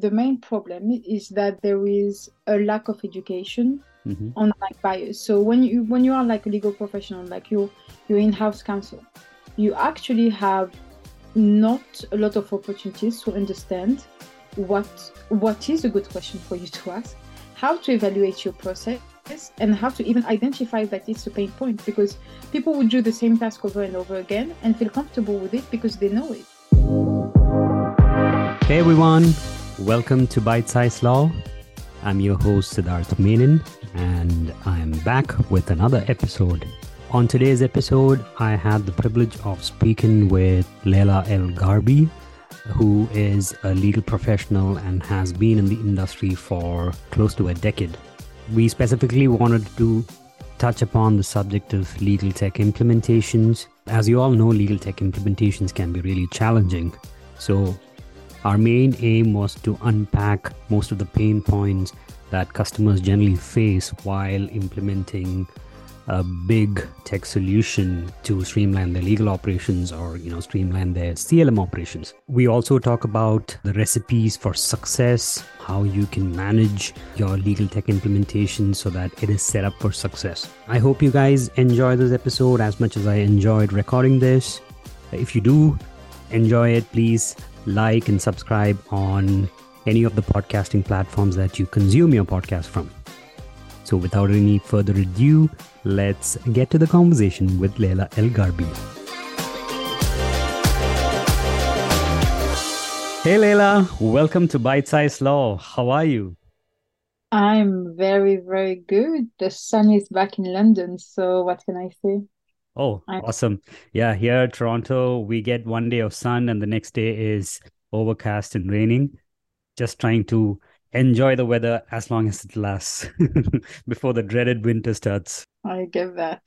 the main problem is that there is a lack of education Mhm. on like buyers. So when you when you are like a legal professional, like you you're in-house counsel, you actually have not a lot of opportunities to understand what what is a good question for you to ask, how to evaluate your process, and how to even identify that it's a pain point because people would do the same task over and over again and feel comfortable with it because they know it. Hey everyone, welcome to Byte-Sized Law. I'm your host Siddharth Menon, and I'm back with another episode. On today's episode, I had the privilege of speaking with Leila El Gharbi, who is a legal professional and has been in the industry for close to a decade. We specifically wanted to touch upon the subject of legal tech implementations. As you all know, legal tech implementations can be really challenging. So, our main aim was to unpack most of the pain points that customers generally face while implementing a big tech solution to streamline their legal operations or you know streamline their CLM operations. We also talk about the recipes for success, how you can manage your legal tech implementation so that it is set up for success. I hope you guys enjoy this episode as much as I enjoyed recording this. If you do enjoy it, please like and subscribe on any of the podcasting platforms that you consume your podcast from. So, without any further ado, let's get to the conversation with Leila El Gharbi. Hey Leila, welcome to Byte-Sized Law. How are you? I'm very, very good. The sun is back in London, so what can I say? Oh, awesome. Yeah, here Toronto, we get one day of sun and the next day is overcast and raining. Just trying to enjoy the weather as long as it lasts before the dreaded winter starts. I get that.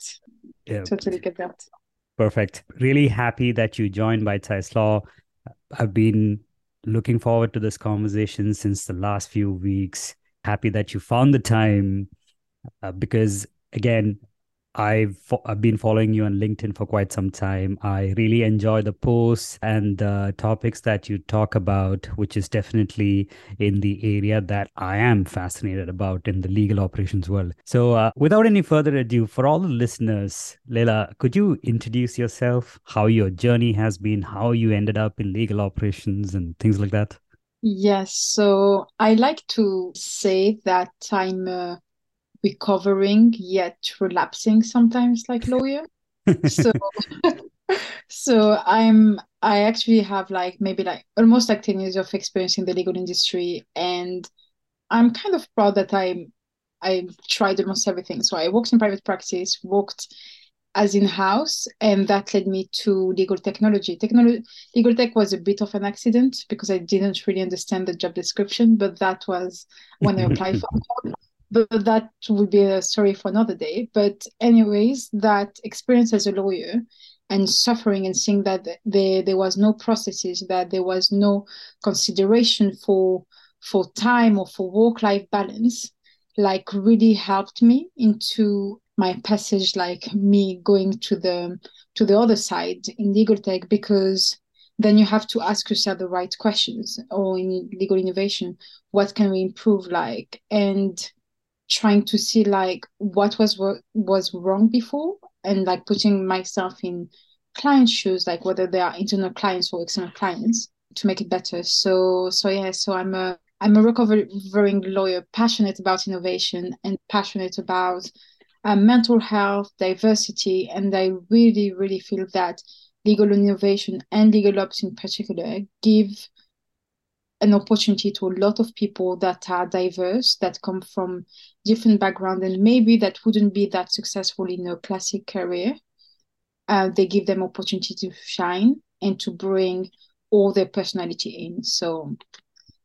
Yeah, Totally get that. perfect. Really happy that you joined Byte-Sized Law. I've been looking forward to this conversation since the last few weeks. Happy that you found the time uh, because, again, I've I've been following you on LinkedIn for quite some time. I really enjoy the posts and the topics that you talk about, which is definitely in the area that I am fascinated about in the legal operations world. So, uh, without any further ado, for all the listeners, Leila, could you introduce yourself, how your journey has been, how you ended up in legal operations, and things like that? Yes, so I like to say that I'm uh, recovering yet relapsing sometimes like lawyer. So so I'm I actually have like maybe like almost like 10 years of experience in the legal industry and I'm kind of proud that I'm I tried almost everything. So I worked in private practice, worked as in-house, and that led me to legal technology. Technology legal tech was a bit of an accident because I didn't really understand the job description, but that was when I applied for. But that would be a story for another day. But anyways, that experience as a lawyer and suffering and seeing that there there was no processes, that there was no consideration for for time or for work-life balance, like really helped me into my passage, like me going to the to the other side in legal tech because then you have to ask yourself the right questions or in legal innovation what can we improve like and trying to see like what was what was wrong before and like putting myself in client shoes like whether they are internal clients or external clients to make it better. So so yeah so i'm a i'm a recovering lawyer passionate about innovation and passionate about uh, mental health diversity and i really really feel that legal innovation and legal ops in particular give an opportunity to a lot of people that are diverse, that come from different backgrounds, and maybe that wouldn't be that successful in a classic career. Uh, they give them opportunity to shine and to bring all their personality in. So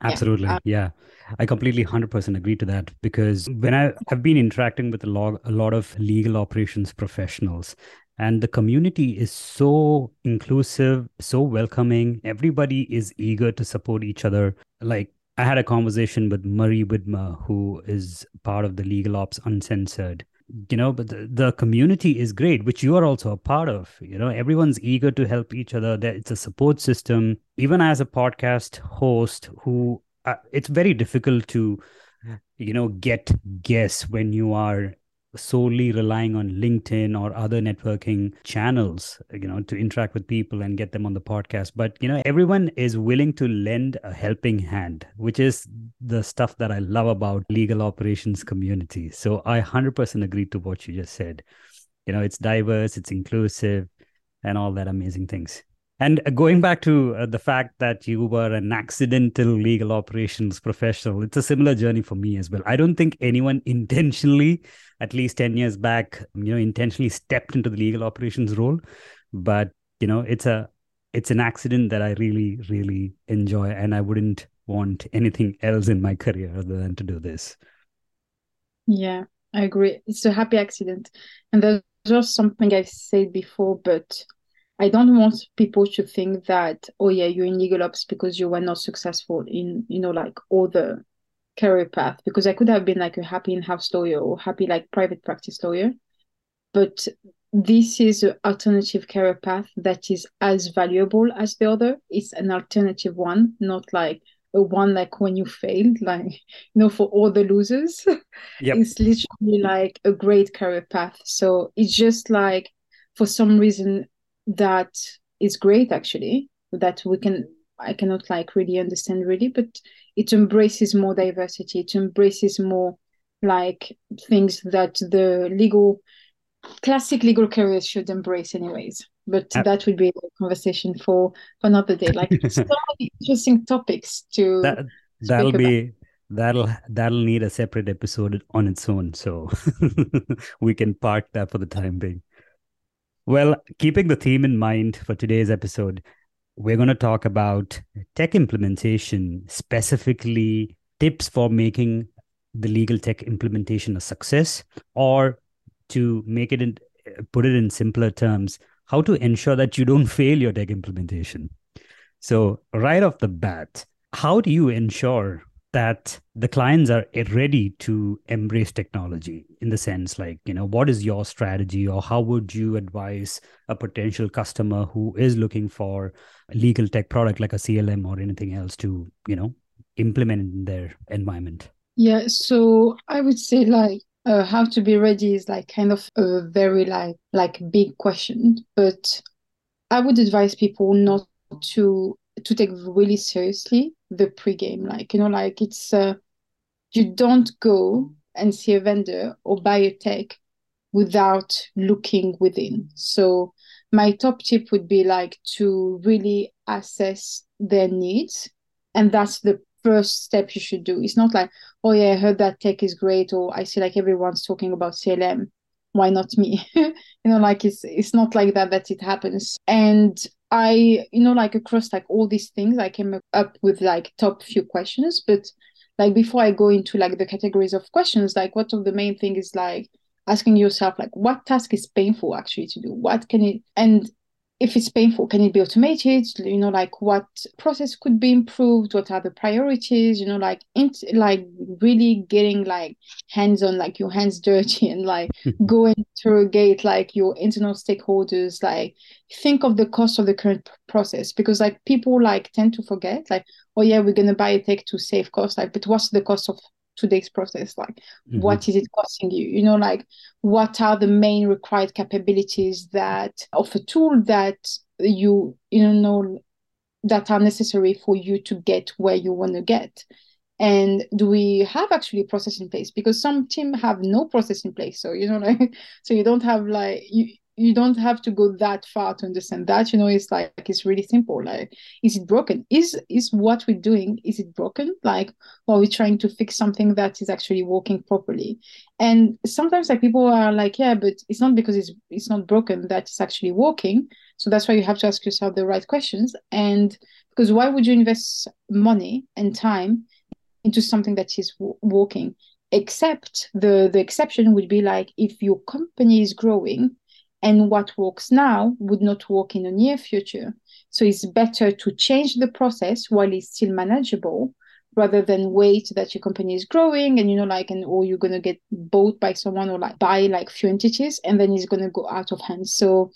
Absolutely. Uh, yeah. I completely 100% agree to that because when I have been interacting with a lot, a lot of legal operations professionals and the community is so inclusive, so welcoming. Everybody is eager to support each other. Like I had a conversation with Murray Widmer, who is part of the Legal Ops Uncensored. You know, but the, the community is great, which you are also a part of. You know, everyone's eager to help each other. It's a support system. Even as a podcast host who uh, it's very difficult to you know get guess when you are solely relying on LinkedIn or other networking channels, you know, to interact with people and get them on the podcast. But, you know, everyone is willing to lend a helping hand, which is the stuff that I love about legal operations community. So I 100% agree to what you just said. You know, it's diverse, it's inclusive, and all that amazing things. And going back to uh, the fact that you were an accidental legal operations professional, it's a similar journey for me as well. I don't think anyone intentionally, at least 10 years back, you know, intentionally stepped into the legal operations role. But, you know, it's a it's an accident that I really, really enjoy. And I wouldn't want anything else in my career other than to do this. Yeah, I agree. It's a happy accident. And there's just something I've said before, but I don't want people to think that, oh yeah, you're in legal ops because you were not successful in, you know, like other career path. Because I could have been like a happy in-house lawyer or happy like private practice lawyer. But this is an alternative career path that is as valuable as the other. It's an alternative one, not like a one like when you failed, like you know, for all the losers. Yep. it's literally like a great career path. So it's just like for some reason that is great actually that we can i cannot like really understand really but it embraces more diversity. It embraces more like things that the legal classic legal careers should embrace anyways. But that would be a conversation for, for another day. Like so many interesting topics to that, that'll be about. that'll that'll need a separate episode on its own so we can park that for the time being well, keeping the theme in mind for today's episode, we're going to talk about tech implementation, specifically tips for making the legal tech implementation a success, or to make it in, put it in simpler terms, how to ensure that you don't fail your tech implementation. So, right off the bat, how do you ensure that the clients are ready to embrace technology in the sense like you know what is your strategy or how would you advise a potential customer who is looking for a legal tech product like a clm or anything else to you know implement in their environment? Yeah so i would say like uh, how to be ready is like kind of a very like like big question but i would advise people not to to take really seriously the pregame. Like, you know, like it's, uh, you don't go and see a vendor or buy a tech without looking within. So, my top tip would be like to really assess their needs. And that's the first step you should do. It's not like, oh, yeah, I heard that tech is great, or I see like everyone's talking about CLM. Why not me? you know, like it's it's not like that that it happens. And I, you know, like across like all these things, I came up with like top few questions. But like before I go into like the categories of questions, like what of the main thing is like asking yourself like what task is painful actually to do? What can it and if it's painful, can it be automated? You know, like what process could be improved? What are the priorities? You know, like int- like really getting like hands on, like your hands dirty, and like go interrogate like your internal stakeholders. Like think of the cost of the current process because like people like tend to forget, like oh yeah, we're gonna buy a tech to save cost, like but what's the cost of today's process like mm-hmm. what is it costing you? You know like what are the main required capabilities that of a tool that you you know that are necessary for you to get where you want to get? And do we have actually a process in place? Because some team have no process in place so you know like so you don't have like you you don't have to go that far to understand that you know it's like it's really simple like is it broken? Is is what we're doing is it broken? Like are we trying to fix something that is actually working properly? And sometimes like people are like yeah but it's not because it's it's not broken that it's actually working. So that's why you have to ask yourself the right questions. And because why would you invest money and time into something that is w- working? Except the the exception would be like if your company is growing and what works now would not work in the near future. So it's better to change the process while it's still manageable rather than wait that your company is growing and you know like and or you're gonna get bought by someone or like buy like few entities and then it's gonna go out of hand. So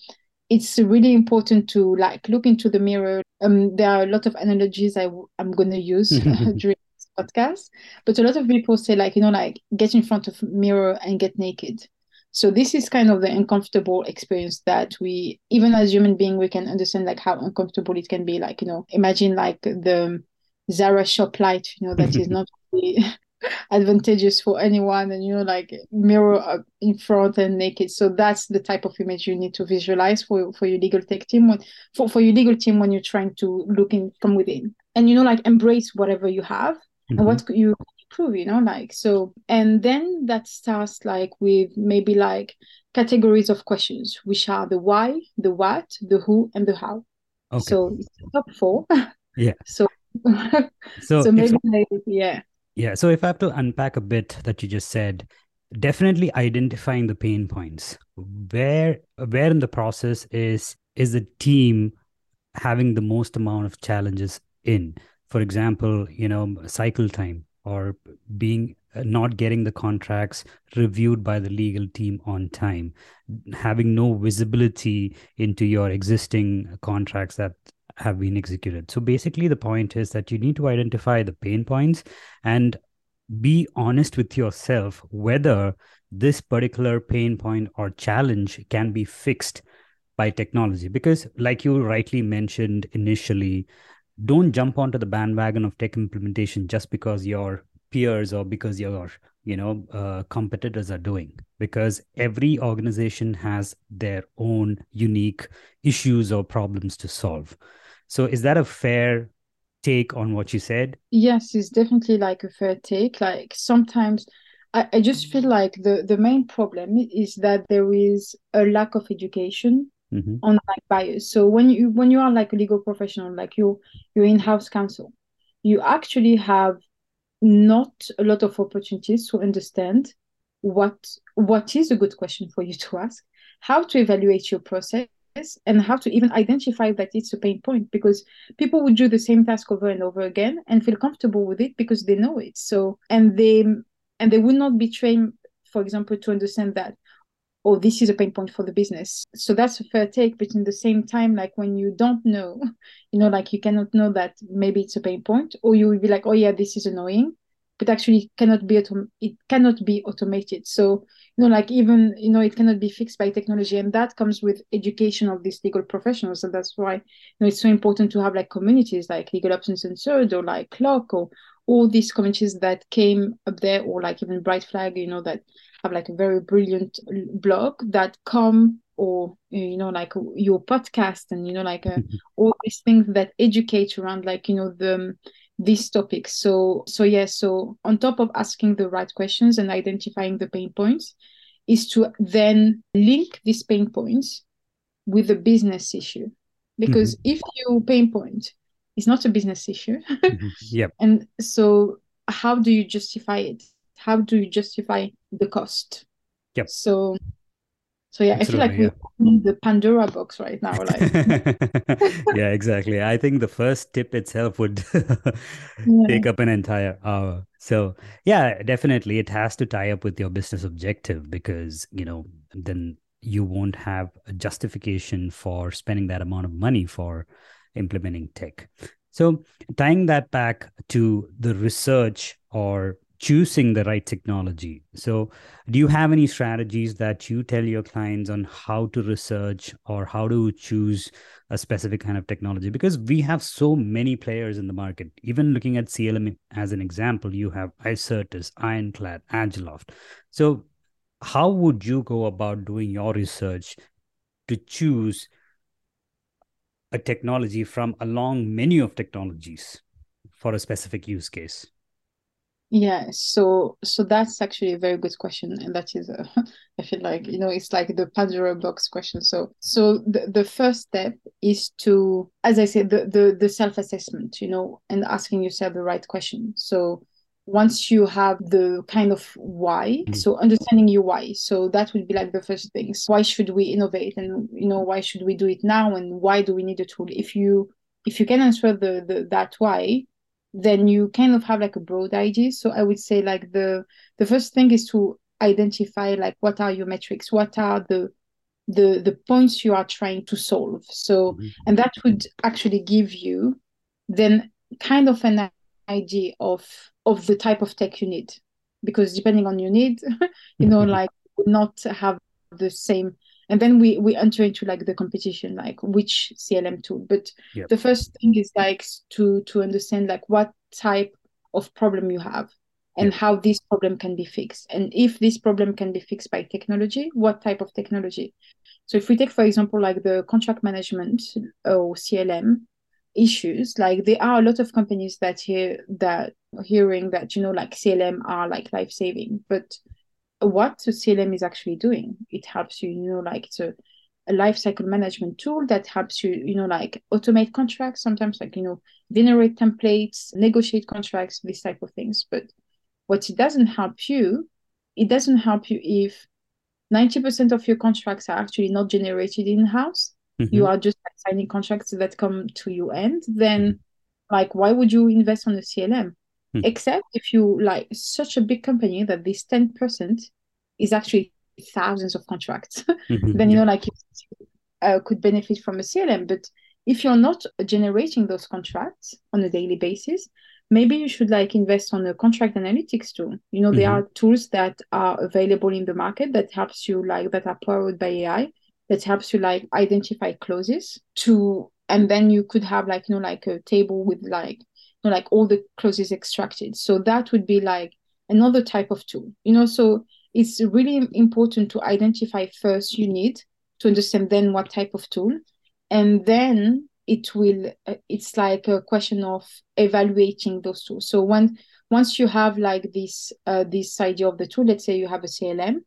it's really important to like look into the mirror. Um, there are a lot of analogies I w- I'm gonna use during this podcast, but a lot of people say like, you know, like get in front of mirror and get naked. So this is kind of the uncomfortable experience that we, even as human being, we can understand like how uncomfortable it can be. Like, you know, imagine like the Zara shop light, you know, that is not really advantageous for anyone and you know like mirror up in front and naked so that's the type of image you need to visualize for for your legal tech team when for, for your legal team when you're trying to look in from within and you know like embrace whatever you have mm-hmm. and what you improve you know like so and then that starts like with maybe like categories of questions which are the why the what the who and the how okay. so it's top four yeah so so, so maybe like, yeah yeah. So if I have to unpack a bit that you just said, definitely identifying the pain points. Where where in the process is is the team having the most amount of challenges in? For example, you know, cycle time or being uh, not getting the contracts reviewed by the legal team on time having no visibility into your existing contracts that have been executed. So basically, the point is that you need to identify the pain points and be honest with yourself whether this particular pain point or challenge can be fixed by technology. Because, like you rightly mentioned initially, don't jump onto the bandwagon of tech implementation just because your peers or because your you know uh, competitors are doing because every organization has their own unique issues or problems to solve so is that a fair take on what you said? Yes, it's definitely like a fair take. Like sometimes I, I just feel like the, the main problem is that there is a lack of education mm-hmm. on like bias. So when you when you are like a legal professional, like you you're in-house counsel, you actually have not a lot of opportunities to understand what what is a good question for you to ask, how to evaluate your process and how to even identify that it's a pain point because people would do the same task over and over again and feel comfortable with it because they know it so and they and they would not be trained for example to understand that oh this is a pain point for the business. So that's a fair take but in the same time like when you don't know you know like you cannot know that maybe it's a pain point or you will be like oh yeah this is annoying but actually cannot be autom- it cannot be automated. So you know like even you know it cannot be fixed by technology and that comes with education of these legal professionals and that's why you know it's so important to have like communities like legal ops uncensored or like CLOC or all these communities that came up there or like even Brightflag you know that have like a very brilliant blog that come or you know like your podcast and you know like uh, all these things that educate around like you know the these topics. So so yeah, so on top of asking the right questions and identifying the pain points, is to then link these pain points with the business issue. Because mm-hmm. if your pain point is not a business issue, mm-hmm. yep. and so how do you justify it? How do you justify the cost? Yep. So so yeah, Absolutely, I feel like we're in the Pandora box right now. Like Yeah, exactly. I think the first tip itself would yeah. take up an entire hour. So yeah, definitely it has to tie up with your business objective because, you know, then you won't have a justification for spending that amount of money for implementing tech. So tying that back to the research or choosing the right technology. So, do you have any strategies that you tell your clients on how to research or how to choose a specific kind of technology? Because we have so many players in the market. Even looking at CLM as an example, you have Icertis, Ironclad, Agiloft. So, how would you go about doing your research to choose a technology from a long menu of technologies for a specific use case? Yeah, so so that's actually a very good question, and that is, a, I feel like you know, it's like the Pandora box question. So so the, the first step is to, as I said, the the, the self assessment, you know, and asking yourself the right question. So once you have the kind of why, mm-hmm. so understanding your why, so that would be like the first things. Why should we innovate, and you know, why should we do it now, and why do we need a tool? If you if you can answer the, the that why then you kind of have like a broad idea. So I would say like the the first thing is to identify like what are your metrics, what are the the the points you are trying to solve. So mm-hmm. and that would actually give you then kind of an idea of of the type of tech you need. Because depending on your need you know mm-hmm. like not have the same. And then we we enter into like the competition like which clm tool. But Yep. the first thing is like to to understand like what type of problem you have and how this problem can be fixed. And if this problem can be fixed by technology what type of technology? So if we take for example like the contract management uh, or clm issues like there are a lot of companies that here that hearing that you know like clm are like life saving but what the clm is actually doing it helps you you know like it's a, life cycle management tool that helps you you know like automate contracts sometimes like you know generate templates negotiate contracts these type of things. But what it doesn't help you it doesn't help you if 90% of your contracts are actually not generated in-house. Mhm. you are just signing contracts that come to you end then like why would you invest on a clm Hmm. except if you like such a big company that this 10% is actually thousands of contracts Mhm. then you know like you uh, could benefit from a clm but if you're not generating those contracts on a daily basis maybe you should like invest on a contract analytics tool you know there Mhm. are tools that are available in the market that helps you like that are powered by ai that helps you like identify clauses to and then you could have like you know like a table with like know like all the clauses extracted. So that would be like another type of tool you know? So it's really important to identify first you need to understand then what type of tool. And then it will uh, it's like a question of evaluating those tools. So when once you have like this uh, this idea of the tool let's say you have a clm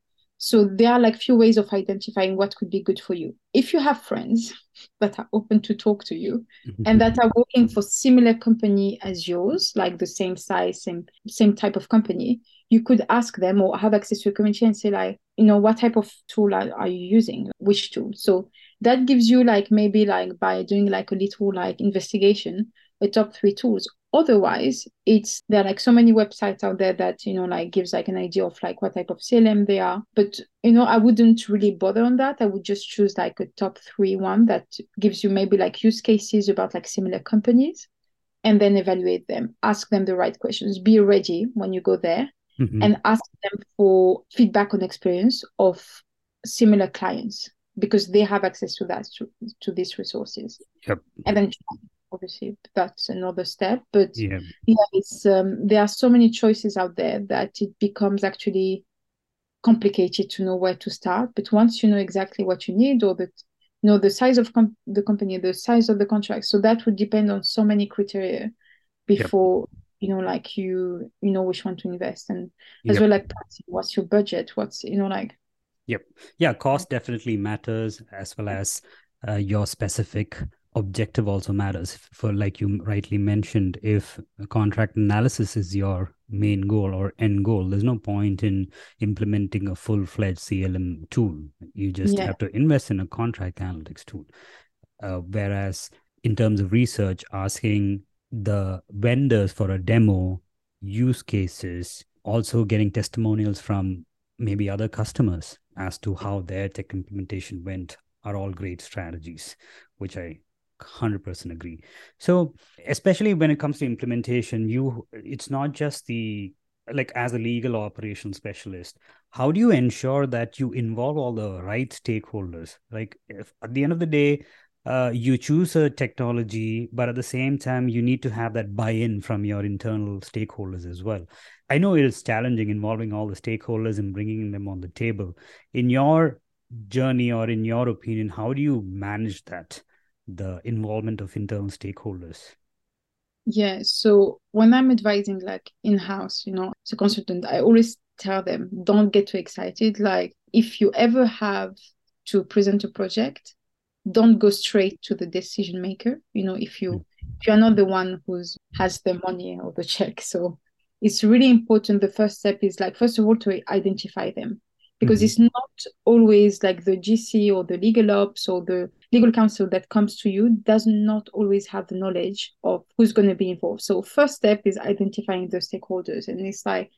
so there are like few ways of identifying what could be good for you. If you have friends that are open to talk to you mm-hmm. and that are working for similar company as yours like the same size same same type of company you could ask them or have access to a community and say like you know what type of tool are, are you using? Which tool? So that gives you like maybe like by doing like a little like investigation a top three tools otherwise it's there are like so many websites out there that you know like gives like an idea of like what type of clm they are but you know i wouldn't really bother on that i would just choose like a top three one that gives you maybe like use cases about like similar companies and then evaluate them ask them the right questions be ready when you go there Mhm. and ask them for feedback on experience of similar clients because they have access to that to, to these resources Yep. and then obviously that's another step but Yeah. yeah it's um, there are so many choices out there that it becomes actually complicated to know where to start. But once you know exactly what you need or that you know the size of com- the company the size of the contract so that would depend on so many criteria before you know like you you know which one to invest. And as Yep. well like what's your budget? What's you know like yep, Yeah, cost definitely matters as well as uh, your specific objective also matters. For like you rightly mentioned, if contract analysis is your main goal or end goal, there's no point in implementing a full-fledged CLM tool. You just Yeah. have to invest in a contract analytics tool. Uh, whereas in terms of research, asking the vendors for a demo, use cases, also getting testimonials from maybe other customers as to how their tech implementation went are all great strategies, which I 100% agree. So, especially when it comes to implementation, you it's not just the like as a legal operation specialist, how do you ensure that you involve all the right stakeholders? Like if at the end of the day, uh, you choose a technology, but at the same time, you need to have that buy-in from your internal stakeholders as well. I know it is challenging involving all the stakeholders and bringing them on the table. In your journey or in your opinion, how do you manage that, the involvement of internal stakeholders? Yeah, so when I'm advising like in-house, you know, as a consultant, I always tell them, don't get too excited. Like if you ever have to present a project, don't go straight to the decision maker. You know, if you if you're not the one who's has the money or the check. So it's really important. The first step is like first of all to identify them. Because Mhm. it's not always like the GC or the legal ops or the legal counsel that comes to you does not always have the knowledge of who's going to be involved. So first step is identifying the stakeholders, and it's like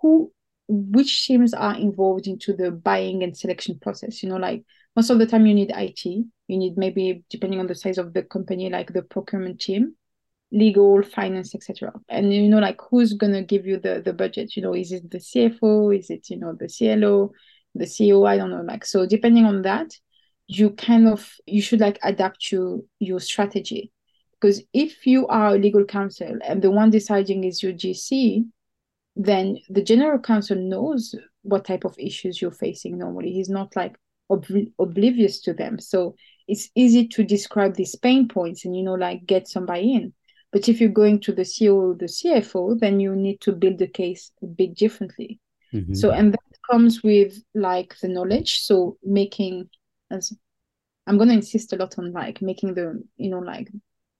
who, which teams are involved into the buying and selection process. You know, like most of the time you need IT, you need maybe depending on the size of the company, like the procurement team, legal, finance, etc. And you know, like who's gonna give you the the budget? You know, is it the CFO? Is it you know the CLO, the CEO? I don't know. Like so, depending on that, you kind of you should like adapt your your strategy because if you are a legal counsel and the one deciding is your GC, then the general counsel knows what type of issues you're facing normally. He's not like ob- oblivious to them. So it's easy to describe these pain points and, you know, like get somebody in. But if you're going to the CEO or the CFO, then you need to build the case a bit differently. Mm-hmm. So, and that comes with like the knowledge. So making, as I'm going to insist a lot on like making the, you know, like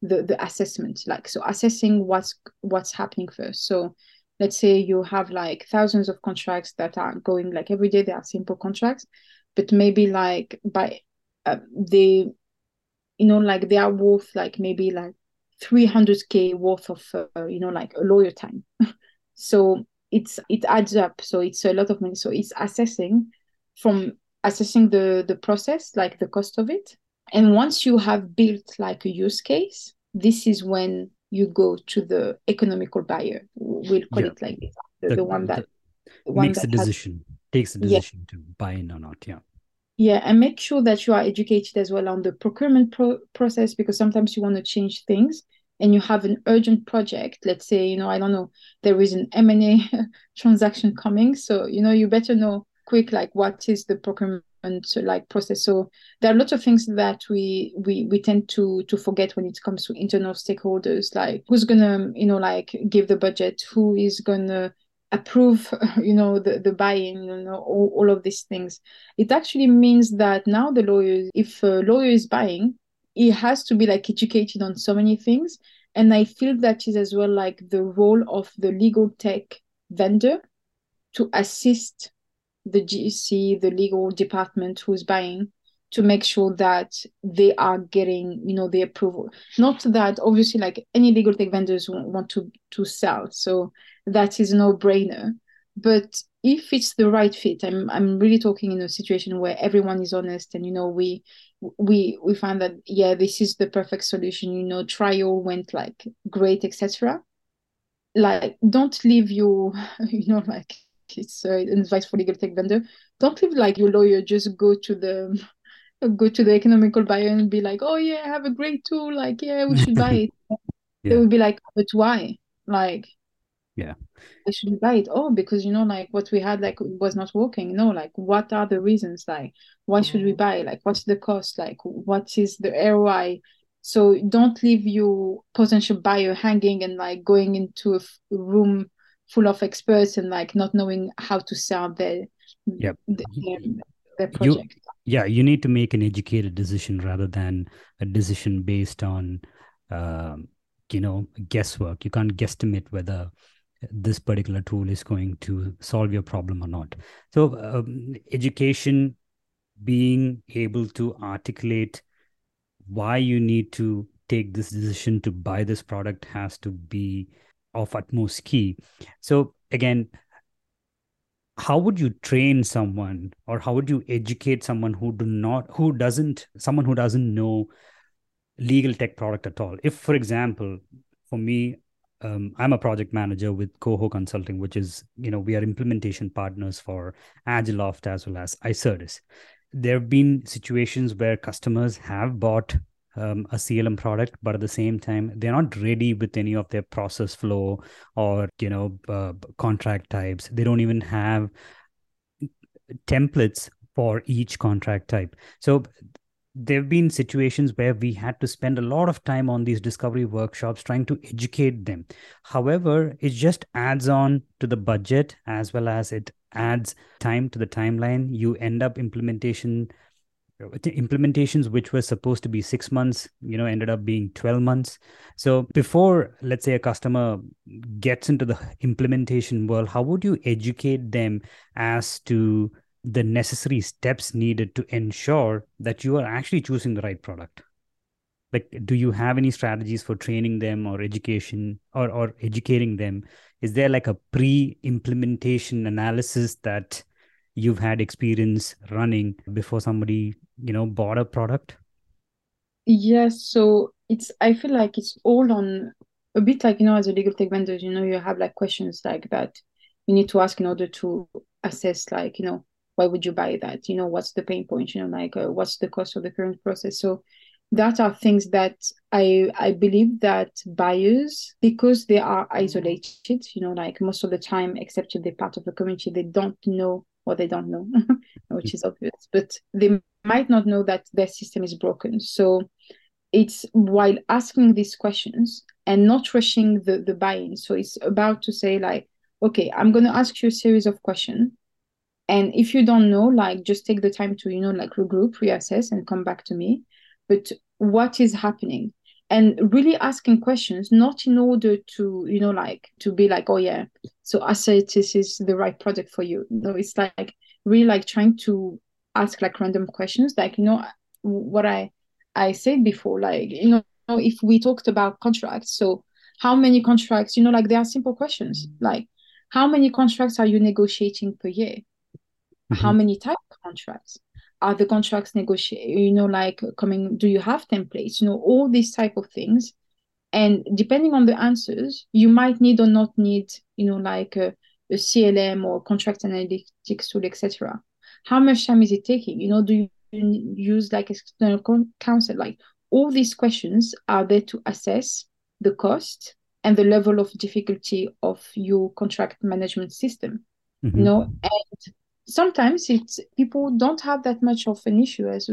the the assessment like so assessing what's what's happening first. So let's say you have like thousands of contracts that are going like every day they are simple contracts but maybe like by uh, they you know like they are worth like maybe like 300k worth of uh, you know like a lawyer time. So it's it adds up. So it's a lot of money. So it's assessing from assessing the the process like the cost of it and once you have built like a use case, this is when you go to the economical buyer. We'll call yeah. it like this. The, the, the one that the one makes that a decision, has, takes a decision yeah. to buy in or not. Yeah. Yeah, and make sure that you are educated as well on the procurement pro- process because sometimes you want to change things and you have an urgent project. Let's say, you know, I don't know, there is an M&A transaction coming. So, you know, you better know quick, like what is the procurement uh, like process. So there are lots of things that we we we tend to to forget when it comes to internal stakeholders, like who's gonna you know like give the budget, who is gonna approve you know the the buying you know all, all of these things it actually means that now the lawyer if a lawyer is buying he has to be like educated on so many things and i feel that is as well like the role of the legal tech vendor to assist the GC, the legal department who's buying to make sure that they are getting, you know, the approval. Not that obviously like any legal tech vendors want to to sell. So that is no brainer. But if it's the right fit, I'm I'm really talking in a situation where everyone is honest and you know we we we find that yeah this is the perfect solution you know trial went like great etc like don't leave your you know like it's uh, advice for legal tech vendor. Don't leave like your lawyer. Just go to the go to the economical buyer and be like, oh yeah, I have a great tool. Like yeah, we should buy it. yeah. They would be like, but why? Like yeah I should buy it. Oh, because you know, like what we had like was not working. No, like what are the reasons? Like why should we buy? Like what's the cost? Like what is the ROI? So don't leave your potential buyer hanging and like going into a room full of experts and like not knowing how to sell their yep. their, their project. You, yeah, you need to make an educated decision rather than a decision based on um, you know guesswork. You can't guesstimate whether this particular tool is going to solve your problem or not. So um, education, being able to articulate why you need to take this decision to buy this product has to be of utmost key. So again, how would you train someone or how would you educate someone who do not who doesn't someone who doesn't know legal tech product at all if for example for me um, i'm a project manager with coho consulting which is you know we are implementation partners for agiloft as well as icertis there have been situations where customers have bought um, a CLM product, but at the same time, they're not ready with any of their process flow or you know uh, contract types. They don't even have templates for each contract type. So there have been situations where we had to spend a lot of time on these discovery workshops trying to educate them. However, it just adds on to the budget as well as it adds time to the timeline. You end up implementation implementations which were supposed to be six months you know ended up being 12 months. So before let's say a customer gets into the implementation world how would you educate them as to the necessary steps needed to ensure that you are actually choosing the right product? Like do you have any strategies for training them or education or, or educating them? Is there like a pre implementation analysis that you've had experience running before somebody you know bought a product? Yes so it's i feel like it's all on a bit like you know as a legal tech vendor you know you have like questions like that you need to ask in order to assess like you know why would you buy that? You know what's the pain point? You know like uh, what's the cost of the current process? So that are things that i i believe that buyers because they are isolated you know like most of the time except if they're part of the community they don't know or they don't know which is obvious but they might not know that their system is broken. So it's while asking these questions and not rushing the the buy-in. So it's about to say like okay i'm going to ask you a series of questions. And if you don't know like just take the time to you know like regroup reassess and come back to me. But what is happening and really asking questions not in order to you know like to be like oh yeah so Icertis is the right product for you. No it's like really like trying to ask like random questions like you know what i i said before like you know if we talked about contracts so how many contracts you know like there are simple questions like how many contracts are you negotiating per year? Mm-hmm. how many type of contracts are the contracts negotiated you know like coming do you have templates? You know all these type of things. And depending on the answers you might need or not need you know like a, a clm or contract analytics tool etc how much time is it taking? You know do you use like external counsel? Like all these questions are there to assess the cost and the level of difficulty of your contract management system mm-hmm. you know and sometimes it's people don't have that much of an issue as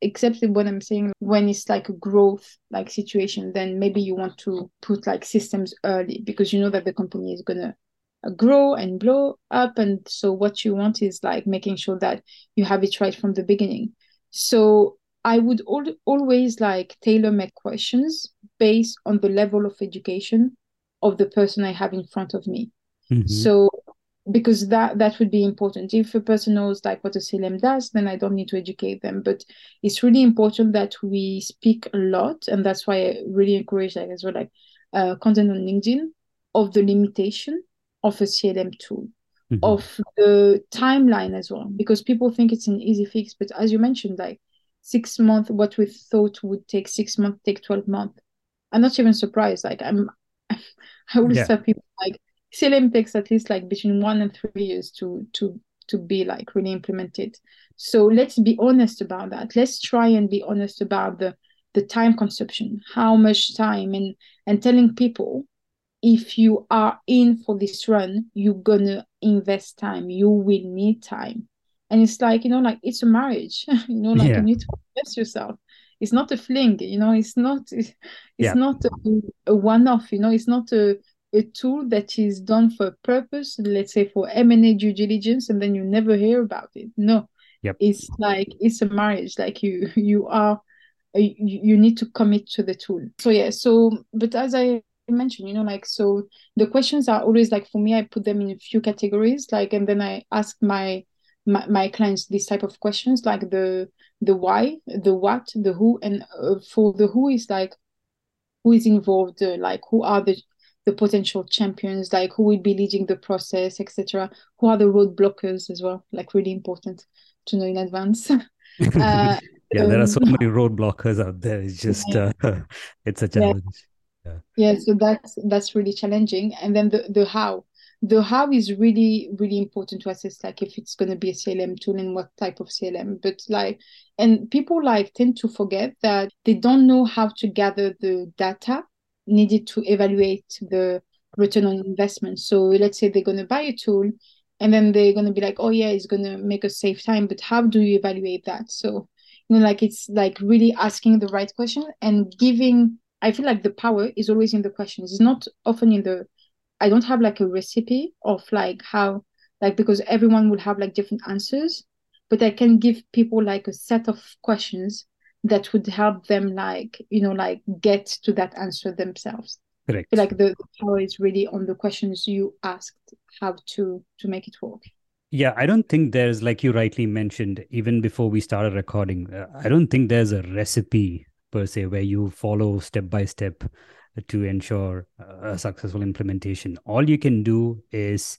except what i'm saying when it's like a growth like situation then maybe you want to put like systems early because you know that the company is gonna uh, grow and blow up. And so what you want is like making sure that you have it right from the beginning. So i would al- always like tailor make questions based on the level of education of the person i have in front of me. Mm-hmm. so because that that would be important if a person knows like what a CLM does then i don't need to educate them but it's really important that we speak a lot and that's why i really encourage like as well like uh, content on linkedin of the limitation of a clm tool mm-hmm. of the timeline as well because people think it's an easy fix but as you mentioned like six months what we thought would take six months take 12 months i'm not even surprised like i'm i always yeah. tell people like CLM takes at least like between one and three years to to to be like really implemented. So let's be honest about that. Let's try and be honest about the the time consumption, how much time, and and telling people if you are in for this run, you're gonna invest time. You will need time, and it's like you know, like it's a marriage. you know, like yeah. you need to invest yourself. It's not a fling. You know, it's not. It's, yeah. not a, a one-off. You know, it's not a a tool that is done for a purpose, let's say for M&A due diligence, and then you never hear about it. No, yep. it's like it's a marriage. Like you, you are, you, you need to commit to the tool. So yeah. So, but as I mentioned, you know, like so, the questions are always like for me. I put them in a few categories, like, and then I ask my my, my clients these type of questions, like the the why, the what, the who, and uh, for the who is like who is involved, uh, like who are the the potential champions, like who will be leading the process, etc. Who are the road blockers as well? Like really important to know in advance. uh, yeah, there are so um, many road blockers out there. It's just yeah. uh, it's a challenge. Yeah. yeah, so that's that's really challenging. And then the the how. The how is really really important to assess, like if it's going to be a CLM tool and what type of CLM. But like, and people like tend to forget that they don't know how to gather the data needed to evaluate the return on investment. So let's say they're going to buy a tool and then they're going to be like, oh, yeah, it's going to make us save time. But how do you evaluate that? So, you know, like it's like really asking the right question and giving. I feel like the power is always in the questions. It's not often in the. I don't have like a recipe of like how, like, because everyone will have like different answers, but I can give people like a set of questions that would help them like you know like get to that answer themselves. Correct. like the, the power is really on the questions you asked how to to make it work. Yeah i don't think there's like you rightly mentioned even before we started recording uh, i don't think there's a recipe per se where you follow step by step to ensure a successful implementation. All you can do is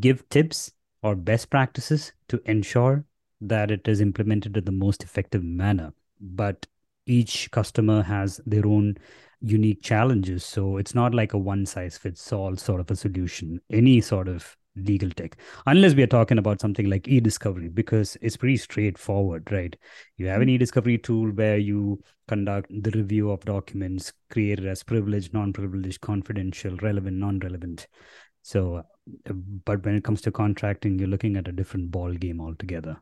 give tips or best practices to ensure that it is implemented in the most effective manner but each customer has their own unique challenges. So it's not like a one size fits all sort of a solution. Any sort of legal tech, unless we are talking about something like e-discovery, because it's pretty straightforward, right? You have an Mm. e-discovery tool where you conduct the review of documents created as privileged, non-privileged, confidential, relevant, non-relevant. So, uh, but when it comes to contracting, you're looking at a different ball game altogether.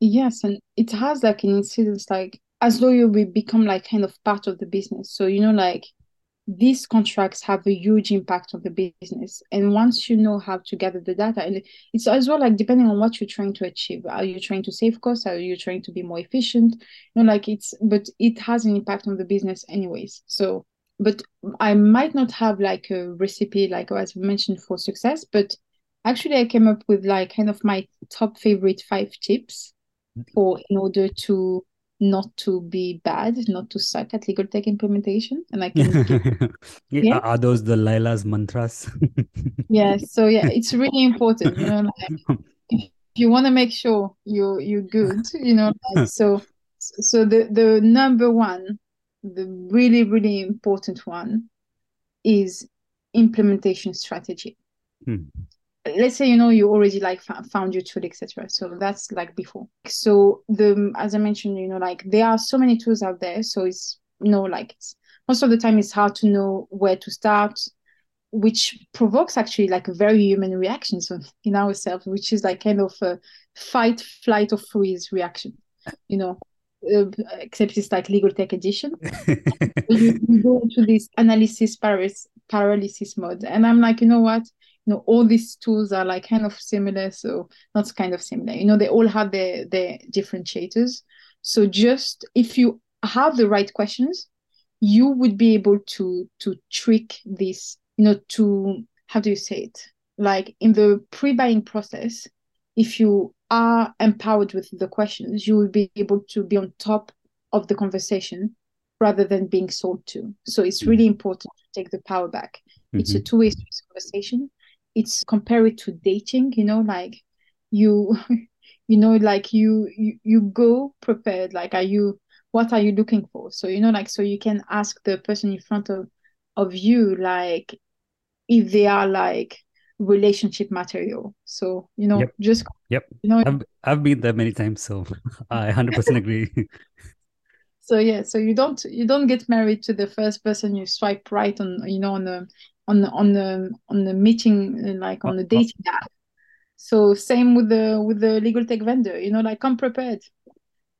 Yes, and it has like an incidence like as lawyer we become like kind of part of the business. So you know like these contracts have a huge impact on the business. And once you know how to gather the data, and it's as well like depending on what you're trying to achieve. Are you trying to save costs? Are you trying to be more efficient? You know, like it's but it has an impact on the business anyways. So but I might not have like a recipe like as we mentioned for success, but actually I came up with like kind of my top favorite five tips for in order to not to be bad, not to suck at legal tech implementation. And I can give, Yeah, Are those the Leila's mantras? yeah. So yeah, it's really important, you know, like if you want to make sure you you're good, you know, like so so the the number one, the really, really important one is implementation strategy. Hmm. Let's say you know you already like found your tool etc so that's like before. So the as i mentioned you know like there are so many tools out there. So it's you know like it's most of the time it's hard to know where to start which provokes actually like a very human reaction so in ourselves which is like kind of a fight flight or freeze reaction you know uh, except it's like legal tech edition. You, you go into this analysis paris paralysis mode. And i'm like you know what you know all these tools are like kind of similar so not kind of similar. You know they all have their their differentiators. So just if you have the right questions you would be able to to trick this you know to how do you say it? Like in the pre-buying process if you are empowered with the questions you will be able to be on top of the conversation rather than being sold to. So it's really important to take the power back. Mm-hmm. it's a two-way conversation it's compare it to dating you know like you you know like you, you you go prepared like are you what are you looking for? So you know like so you can ask the person in front of of you like if they are like relationship material. So you know yep. just yep. you know. I've, I've been there many times so i 100% agree. So yeah so you don't you don't get married to the first person you swipe right on you know on the on the on the on the meeting uh, like on the uh-huh. dating app. So same with the with the legal tech vendor you know like come prepared.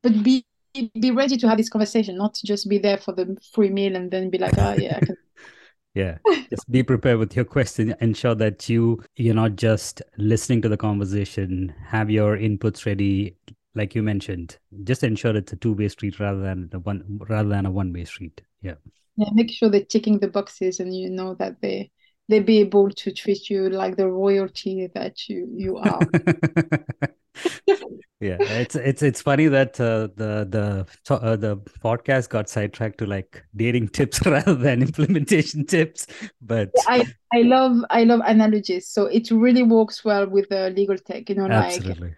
But be be ready to have this conversation not just be there for the free meal and then be like oh yeah I can... yeah. Just be prepared with your question. Ensure that you you're not just listening to the conversation. Have your inputs ready like you mentioned. Just ensure it's a two-way street rather than a one rather than a one-way street. Yeah yeah make sure they're ticking the boxes and you know that they they be able to treat you like the royalty that you you are yeah it's it's it's funny that uh, the the uh, the podcast got sidetracked to like dating tips rather than implementation tips but i i love i love analogies so it really works well with the legal tech you know Absolutely.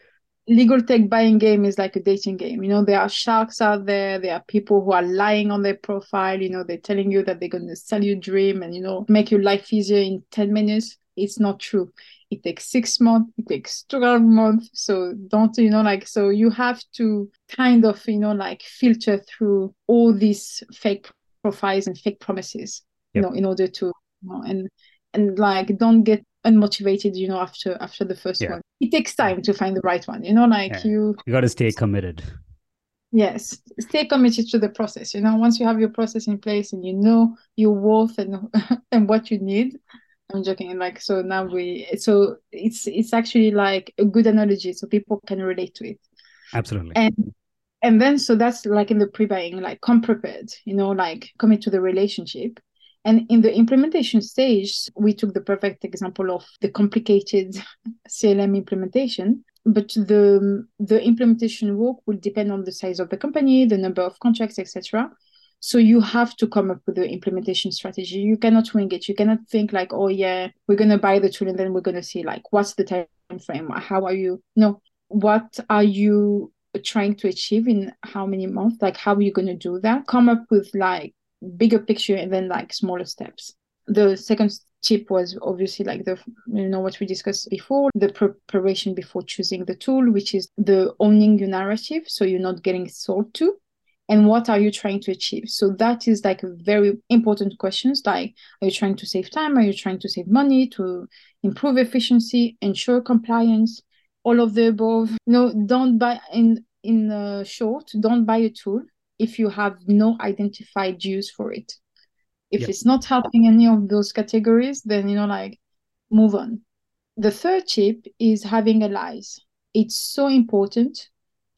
Legal tech buying game is like a dating game. You know, there are sharks out there. There are people who are lying on their profile. You know, they're telling you that they're going to sell you dream and, you know, make your life easier in 10 minutes. It's not true. It takes six months. It takes 12 months. So don't, you know, like, so you have to kind of, you know, like filter through all these fake profiles and fake promises, yep. you know, in order to, you know, and, and like, don't get unmotivated you know after after the first Yeah. one. It takes time to find the right one you know like Yeah. you you got to stay committed. Yes stay committed to the process you know. Once you have your process in place and you know your worth and and what you need i'm joking like so now we so it's it's actually like a good analogy so people can relate to it. Absolutely. And and then so that's like in the pre-buying like come prepared you know like commit to the relationship and in the implementation stage we took the perfect example of the complicated clm implementation but the the implementation work will depend on the size of the company the number of contracts etc so you have to come up with the implementation strategy. You cannot wing it. You cannot think like oh yeah we're to buy the tool and then we're to see like what's the time frame how are you no. What are you trying to achieve in how many months? Like how are you going to do that? Come up with like bigger picture then like smaller steps. The second tip was obviously like the you know what we discussed before the preparation before choosing the tool which is the owning your narrative so you're not getting sold to and what are you trying to achieve? So that is like very important questions like are you trying to save time? Are you trying to save money to improve efficiency ensure compliance all of the above? Know don't buy in in uh, short don't buy a tool if you have no identified use for it. If yep. it's not helping any of those categories then you know like move on. The third tip is having allies. It's so important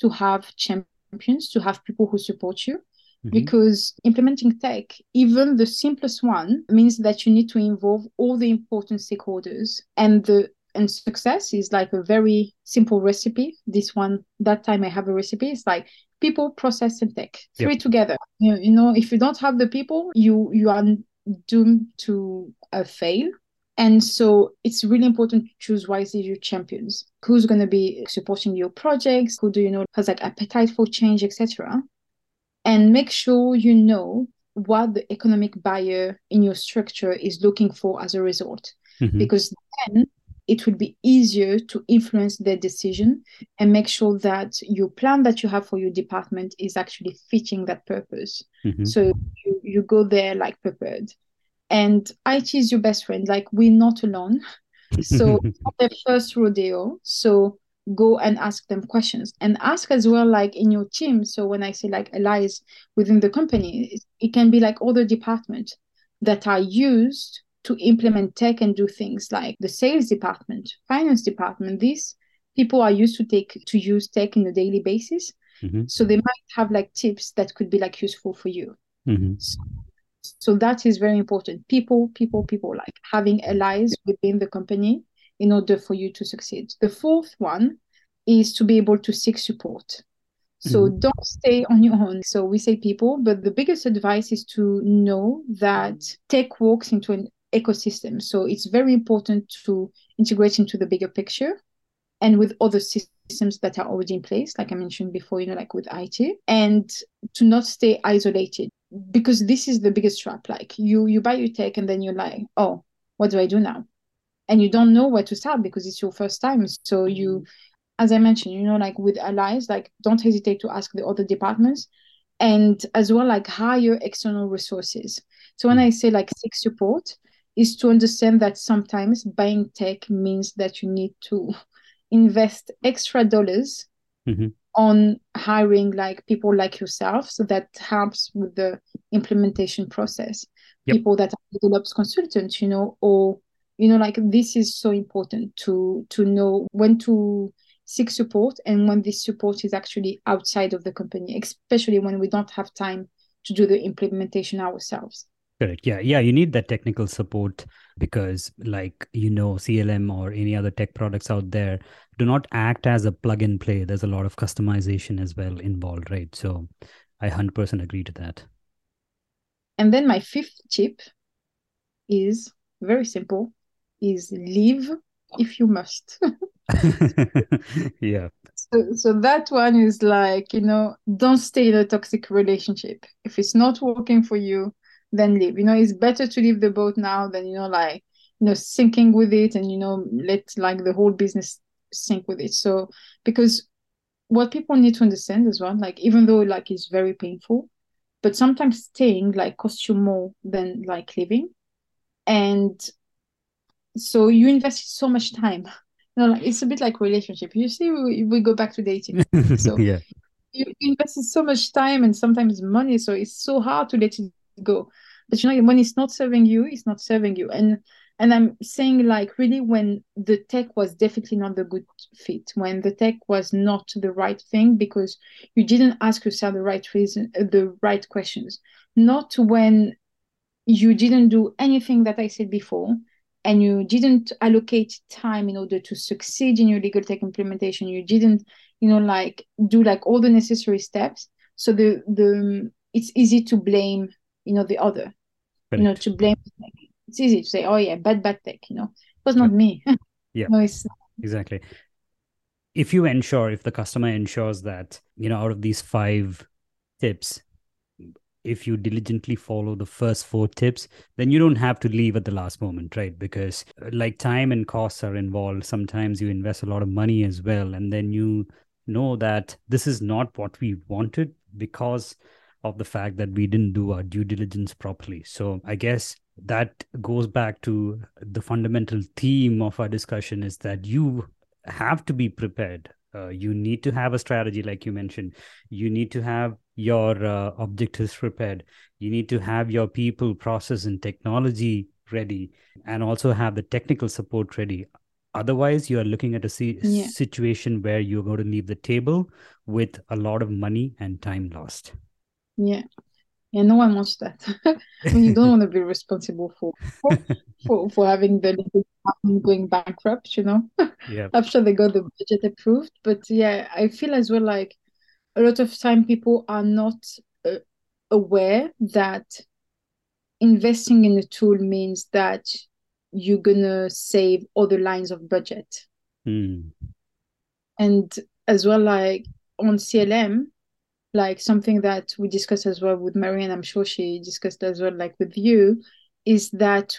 to have champions to have people who support you mm-hmm. because implementing tech even the simplest one means that you need to involve all the important stakeholders. And the and success is like a very simple recipe. This one that time i have a recipe it's like people process and tech three yep. together. You, you know if you don't have the people you you are doomed to a fail. And so it's really important to choose wisely your champions. Who's going to be supporting your projects? Who do you know has like appetite for change etc and make sure you know what the economic buyer in your structure is looking for as a result. Mm-hmm. because then it will be easier to influence their decision and make sure that your plan that you have for your department is actually fitting that purpose. Mm-hmm. So you, you go there like prepared. And IT is your best friend. Like we're not alone. So their first rodeo. So go and ask them questions and ask as well like in your team so when i say like allies within the company it can be like other departments that are used to implement tech and do things like the sales department, finance department. These people are used to take to use tech in a daily basis. Mm-hmm. So they might have like tips that could be like useful for you. Mm-hmm. So, so that is very important. People, people, people like having allies within the company in order for you to succeed. The fourth one is to be able to seek support. So mm-hmm. don't stay on your own. So we say people, but the biggest advice is to know that tech walks into an ecosystem. So it's very important to integrate into the bigger picture and with other systems that are already in place, like I mentioned before, you know, like with IT, and to not stay isolated because this is the biggest trap. Like you you buy your tech and then you're like, oh, what do I do now? And you don't know where to start because it's your first time. So you mm-hmm. as I mentioned, you know, like with allies, like don't hesitate to ask the other departments and as well like hire external resources. So when mm-hmm. I say like seek support, is to understand that sometimes buying tech means that you need to invest extra dollars mm-hmm. on hiring like people like yourself so that helps with the implementation process yep. people that are develops consultants you know or you know like this is so important to to know when to seek support and when this support is actually outside of the company especially when we don't have time to do the implementation ourselves Correct. Yeah. Yeah. You need that technical support because, like, you know, CLM or any other tech products out there do not act as a plug and play. There's a lot of customization as well involved, right? So I 100% agree to that. And then my fifth tip is very simple is leave if you must. yeah. So, so that one is like, you know, don't stay in a toxic relationship. If it's not working for you, then leave. You know, it's better to leave the boat now than, you know, like, you know, sinking with it and, you know, mm-hmm. let like the whole business sink with it. So, because what people need to understand as well, like, even though like it's very painful, but sometimes staying like costs you more than like living. And so you invest so much time. You know, like it's a bit like relationship. You see, we, we go back to dating. So yeah. you invest so much time and sometimes money. So it's so hard to let it go but you know when it's not serving you it's not serving you. And and i'm saying like really when the tech was definitely not the good fit when the tech was not the right thing because you didn't ask yourself the right reason uh, the right questions. Not when you didn't do anything that i said before and you didn't allocate time in order to succeed in your legal tech implementation. You didn't you know like do like all the necessary steps. So the the it's easy to blame you know the other Correct. you know to blame it's easy to say oh yeah bad bad tech you know it was not me yeah no, it's exactly if you ensure if the customer ensures that you know out of these five tips if you diligently follow the first four tips, then you don't have to leave at the last moment, right? Because like time and costs are involved. Sometimes you invest a lot of money as well. And then you know that this is not what we wanted because of the fact that we didn't do our due diligence properly. So I guess that goes back to the fundamental theme of our discussion is that you have to be prepared. Uh, you need to have a strategy, like you mentioned. You need to have your uh, objectives prepared. You need to have your people, process, and technology ready, and also have the technical support ready. Otherwise, you are looking at a si- yeah. situation where you're going to leave the table with a lot of money and time lost. Yeah. Yeah, no one wants that. You don't want to be responsible for for, for having the going bankrupt, you know. Yeah. After they got the budget approved, but yeah, I feel as well like a lot of time people are not uh, aware that investing in a tool means that you're gonna save other lines of budget. Mm. And as well, like on CLM, like something that we discussed as well with Marianne, I'm sure she discussed as well, like with you, is that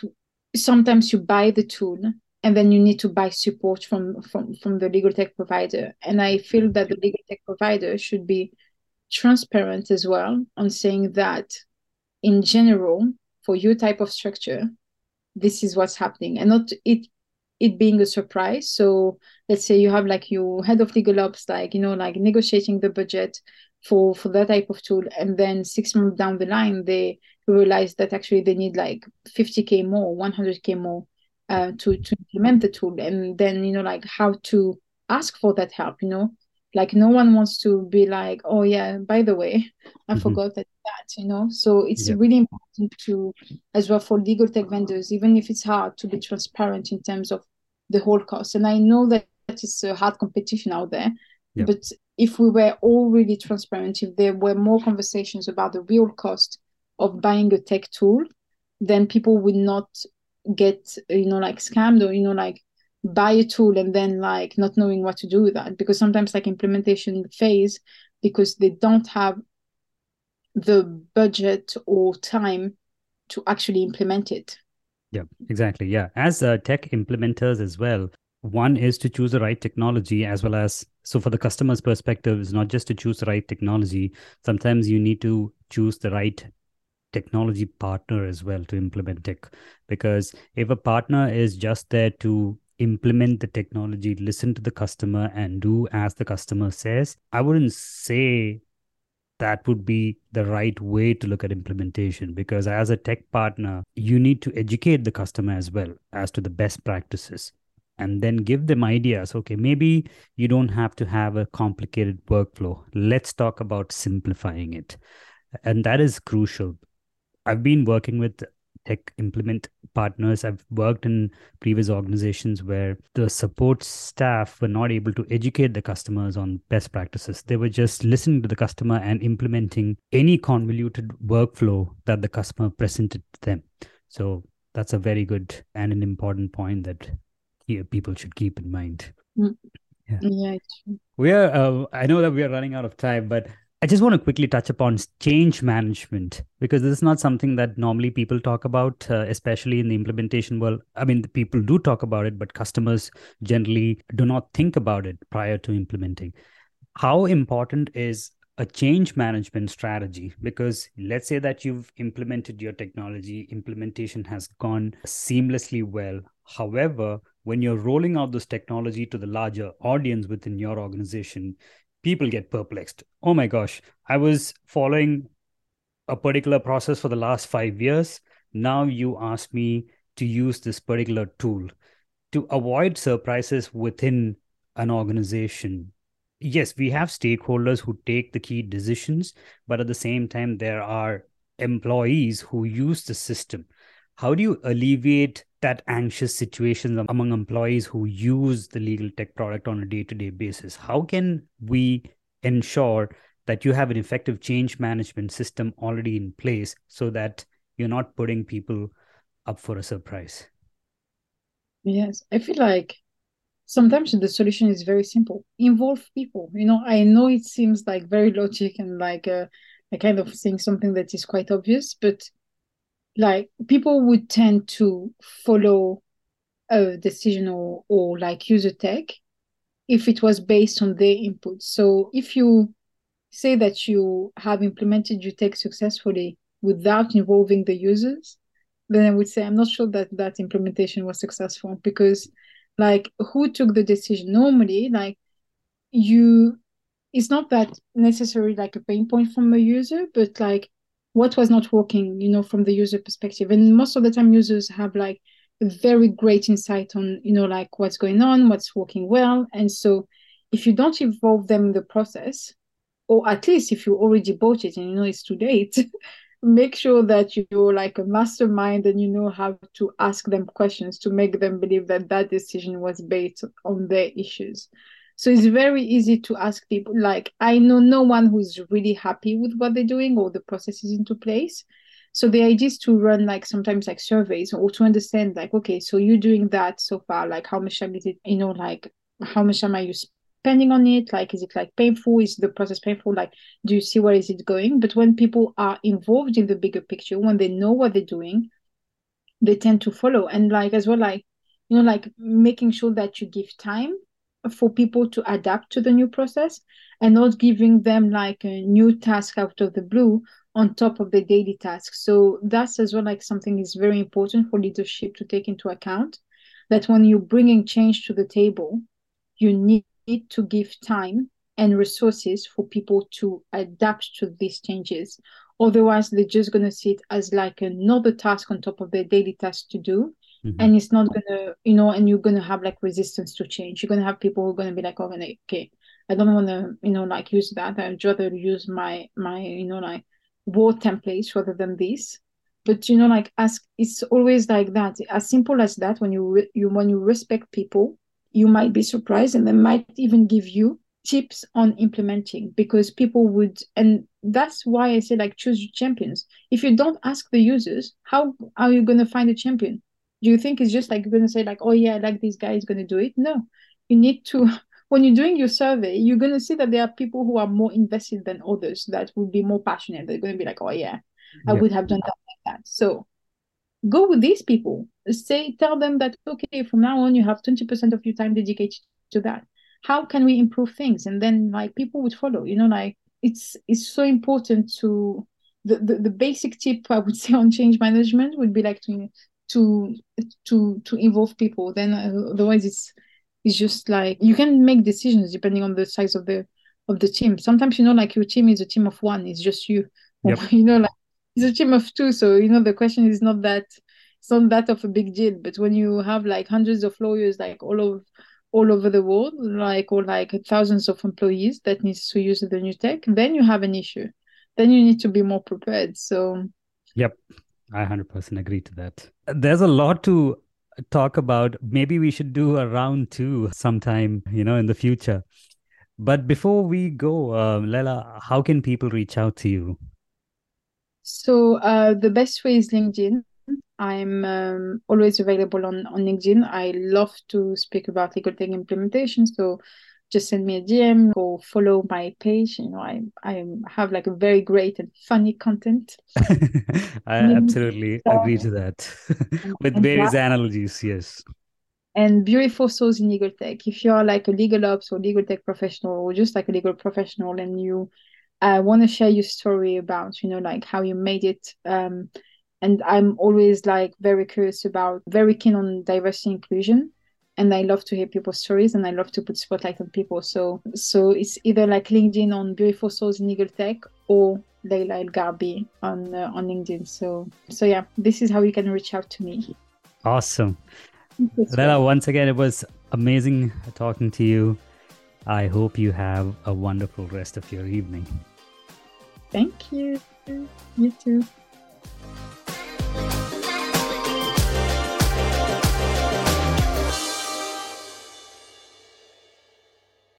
sometimes you buy the tool and then you need to buy support from from from the legal tech provider. And I feel that the legal tech provider should be transparent as well on saying that in general, for your type of structure, this is what's happening and not it it being a surprise. So let's say you have like your head of legal ops, like, you know, like negotiating the budget for for that type of tool and then six months down the line they realize that actually they need like 50k more 100k more uh, to to implement the tool and then you know like how to ask for that help you know like no one wants to be like oh yeah by the way i mm-hmm. forgot that, that you know so it's yeah. really important to as well for legal tech vendors even if it's hard to be transparent in terms of the whole cost and i know that it's a hard competition out there yeah. but if we were all really transparent, if there were more conversations about the real cost of buying a tech tool, then people would not get, you know, like scammed or, you know, like buy a tool and then like not knowing what to do with that. Because sometimes like implementation phase, because they don't have the budget or time to actually implement it. Yeah, exactly. Yeah. As uh, tech implementers as well, one is to choose the right technology as well as so for the customer's perspective is not just to choose the right technology. Sometimes you need to choose the right technology partner as well to implement tech. Because if a partner is just there to implement the technology listen to the customer and do as the customer says i wouldn't say that would be the right way to look at implementation. Because as a tech partner you need to educate the customer as well as to the best practices and then give them ideas. Okay maybe you don't have to have a complicated workflow. Let's talk about simplifying it. And that is crucial. I've been working with tech implement partners. I've worked in previous organizations where the support staff were not able to educate the customers on best practices. They were just listening to the customer and implementing any convoluted workflow that the customer presented to them. So that's a very good and an important point that here people should keep in mind. Mm. Yeah. yeah we are. Uh, I know that we are running out of time, but I just want to quickly touch upon change management because this is not something that normally people talk about, uh, especially in the implementation world. I mean, people do talk about it, but customers generally do not think about it prior to implementing. How important is a change management strategy because let's say that you've implemented your technology implementation has gone seamlessly well however when you're rolling out this technology to the larger audience within your organization, people get perplexed. Oh my gosh, I was following a particular process for the last five years. Now you ask me to use this particular tool to avoid surprises within an organization. Yes, we have stakeholders who take the key decisions, but at the same time, there are employees who use the system. How do you alleviate that anxious situation among employees who use the legal tech product on a day-to-day basis? How can we ensure that you have an effective change management system already in place so that you're not putting people up for a surprise? Yes i feel like sometimes the solution is very simple. Involve people. You know i know it seems like very logic and like uh, like kind of saying something that is quite obvious, but like people would tend to follow a decision or, or like use a tech if it was based on their input. So if you say that you have implemented your tech successfully without involving the users, then I would say I'm not sure that that implementation was successful because like who took the decision normally like you it's not that necessarily like a pain point from a user but like what was not working you know from the user perspective. And most of the time users have like a very great insight on you know like what's going on what's working well. And so if you don't involve them in the process or at least if you already bought it and you know it's too late make sure that you're like a mastermind and you know how to ask them questions to make them believe that that decision was based on their issues so it's very easy to ask people like i know no one who's really happy with what they're doing or the processes into place. So the idea is to run like sometimes like surveys or to understand like okay so you're doing that so far like how much time is it you know like how much time are you spending on it? Like is it like painful? Is the process painful? Like do you see where is it going? But when people are involved in the bigger picture when they know what they're doing they tend to follow. And like as well like you know like making sure that you give time for people to adapt to the new process and not giving them like a new task out of the blue on top of the daily tasks so that's as well like something is very important for leadership to take into account that when you're bringing change to the table you need need to give time and resources for people to adapt to these changes. Otherwise, they're just going to see it as like another task on top of their daily task to do. Mm-hmm. And it's not to, you know, and you're to have like resistance to change. You're to have people who are to be like, oh, okay, I don't want to, you know, like use that. I'd rather use my, my, you know, like word templates rather than this. But, you know, like ask, it's always like that. As simple as that, when you, re- you when you respect people, you might be surprised and they might even give you tips on implementing because people would and that's why i say like choose your champions if you don't ask the users how are you going to find a champion do you think it's just like you're to say like oh yeah i like this guy is to do it? No. You need to when you're doing your survey you're to see that there are people who are more invested than others that would be more passionate. They're to be like oh yeah i would have done that like that. So go with these people. Say tell them that okay from now on you have 20% of your time dedicated to that. How can we improve things? And then like people would follow you know like it's it's so important to the, the, the basic tip i would say on change management would be like to to to to involve people then uh, otherwise it's it's just like you can make decisions depending on the size of the of the team. Sometimes you know like your team is a team of one it's just you. Yep. you know like it's a team of two so you know the question is not that it's not that of a big deal but when you have like hundreds of lawyers like all of all over the world like or like thousands of employees that needs to use the new tech then you have an issue. Then you need to be more prepared so yep i 100% agree to that there's a lot to talk about maybe we should do a round two sometime you know in the future but before we go uh, Leila how can people reach out to you so uh, the best way is LinkedIn. I'm um, always available on, on LinkedIn. I love to speak about legal tech implementation. So just send me a DM or follow my page. You know, I I have like a very great and funny content. I absolutely agree to that. With various that, analogies, yes. And beautiful souls in legal tech. If you are like a legal ops or legal tech professional or just like a legal professional and you I want to share your story about, you know, like how you made it. Um, and I'm always like very curious about, very keen on diversity inclusion. And I love to hear people's stories and I love to put spotlight on people. So, so it's either like LinkedIn on Beautiful Souls in Legal Tech or Leila El Gharbi on uh, on LinkedIn. So, so yeah, this is how you can reach out to me. Awesome. Leila, once again, it was amazing talking to you. I hope you have a wonderful rest of your evening. Thank you. You too.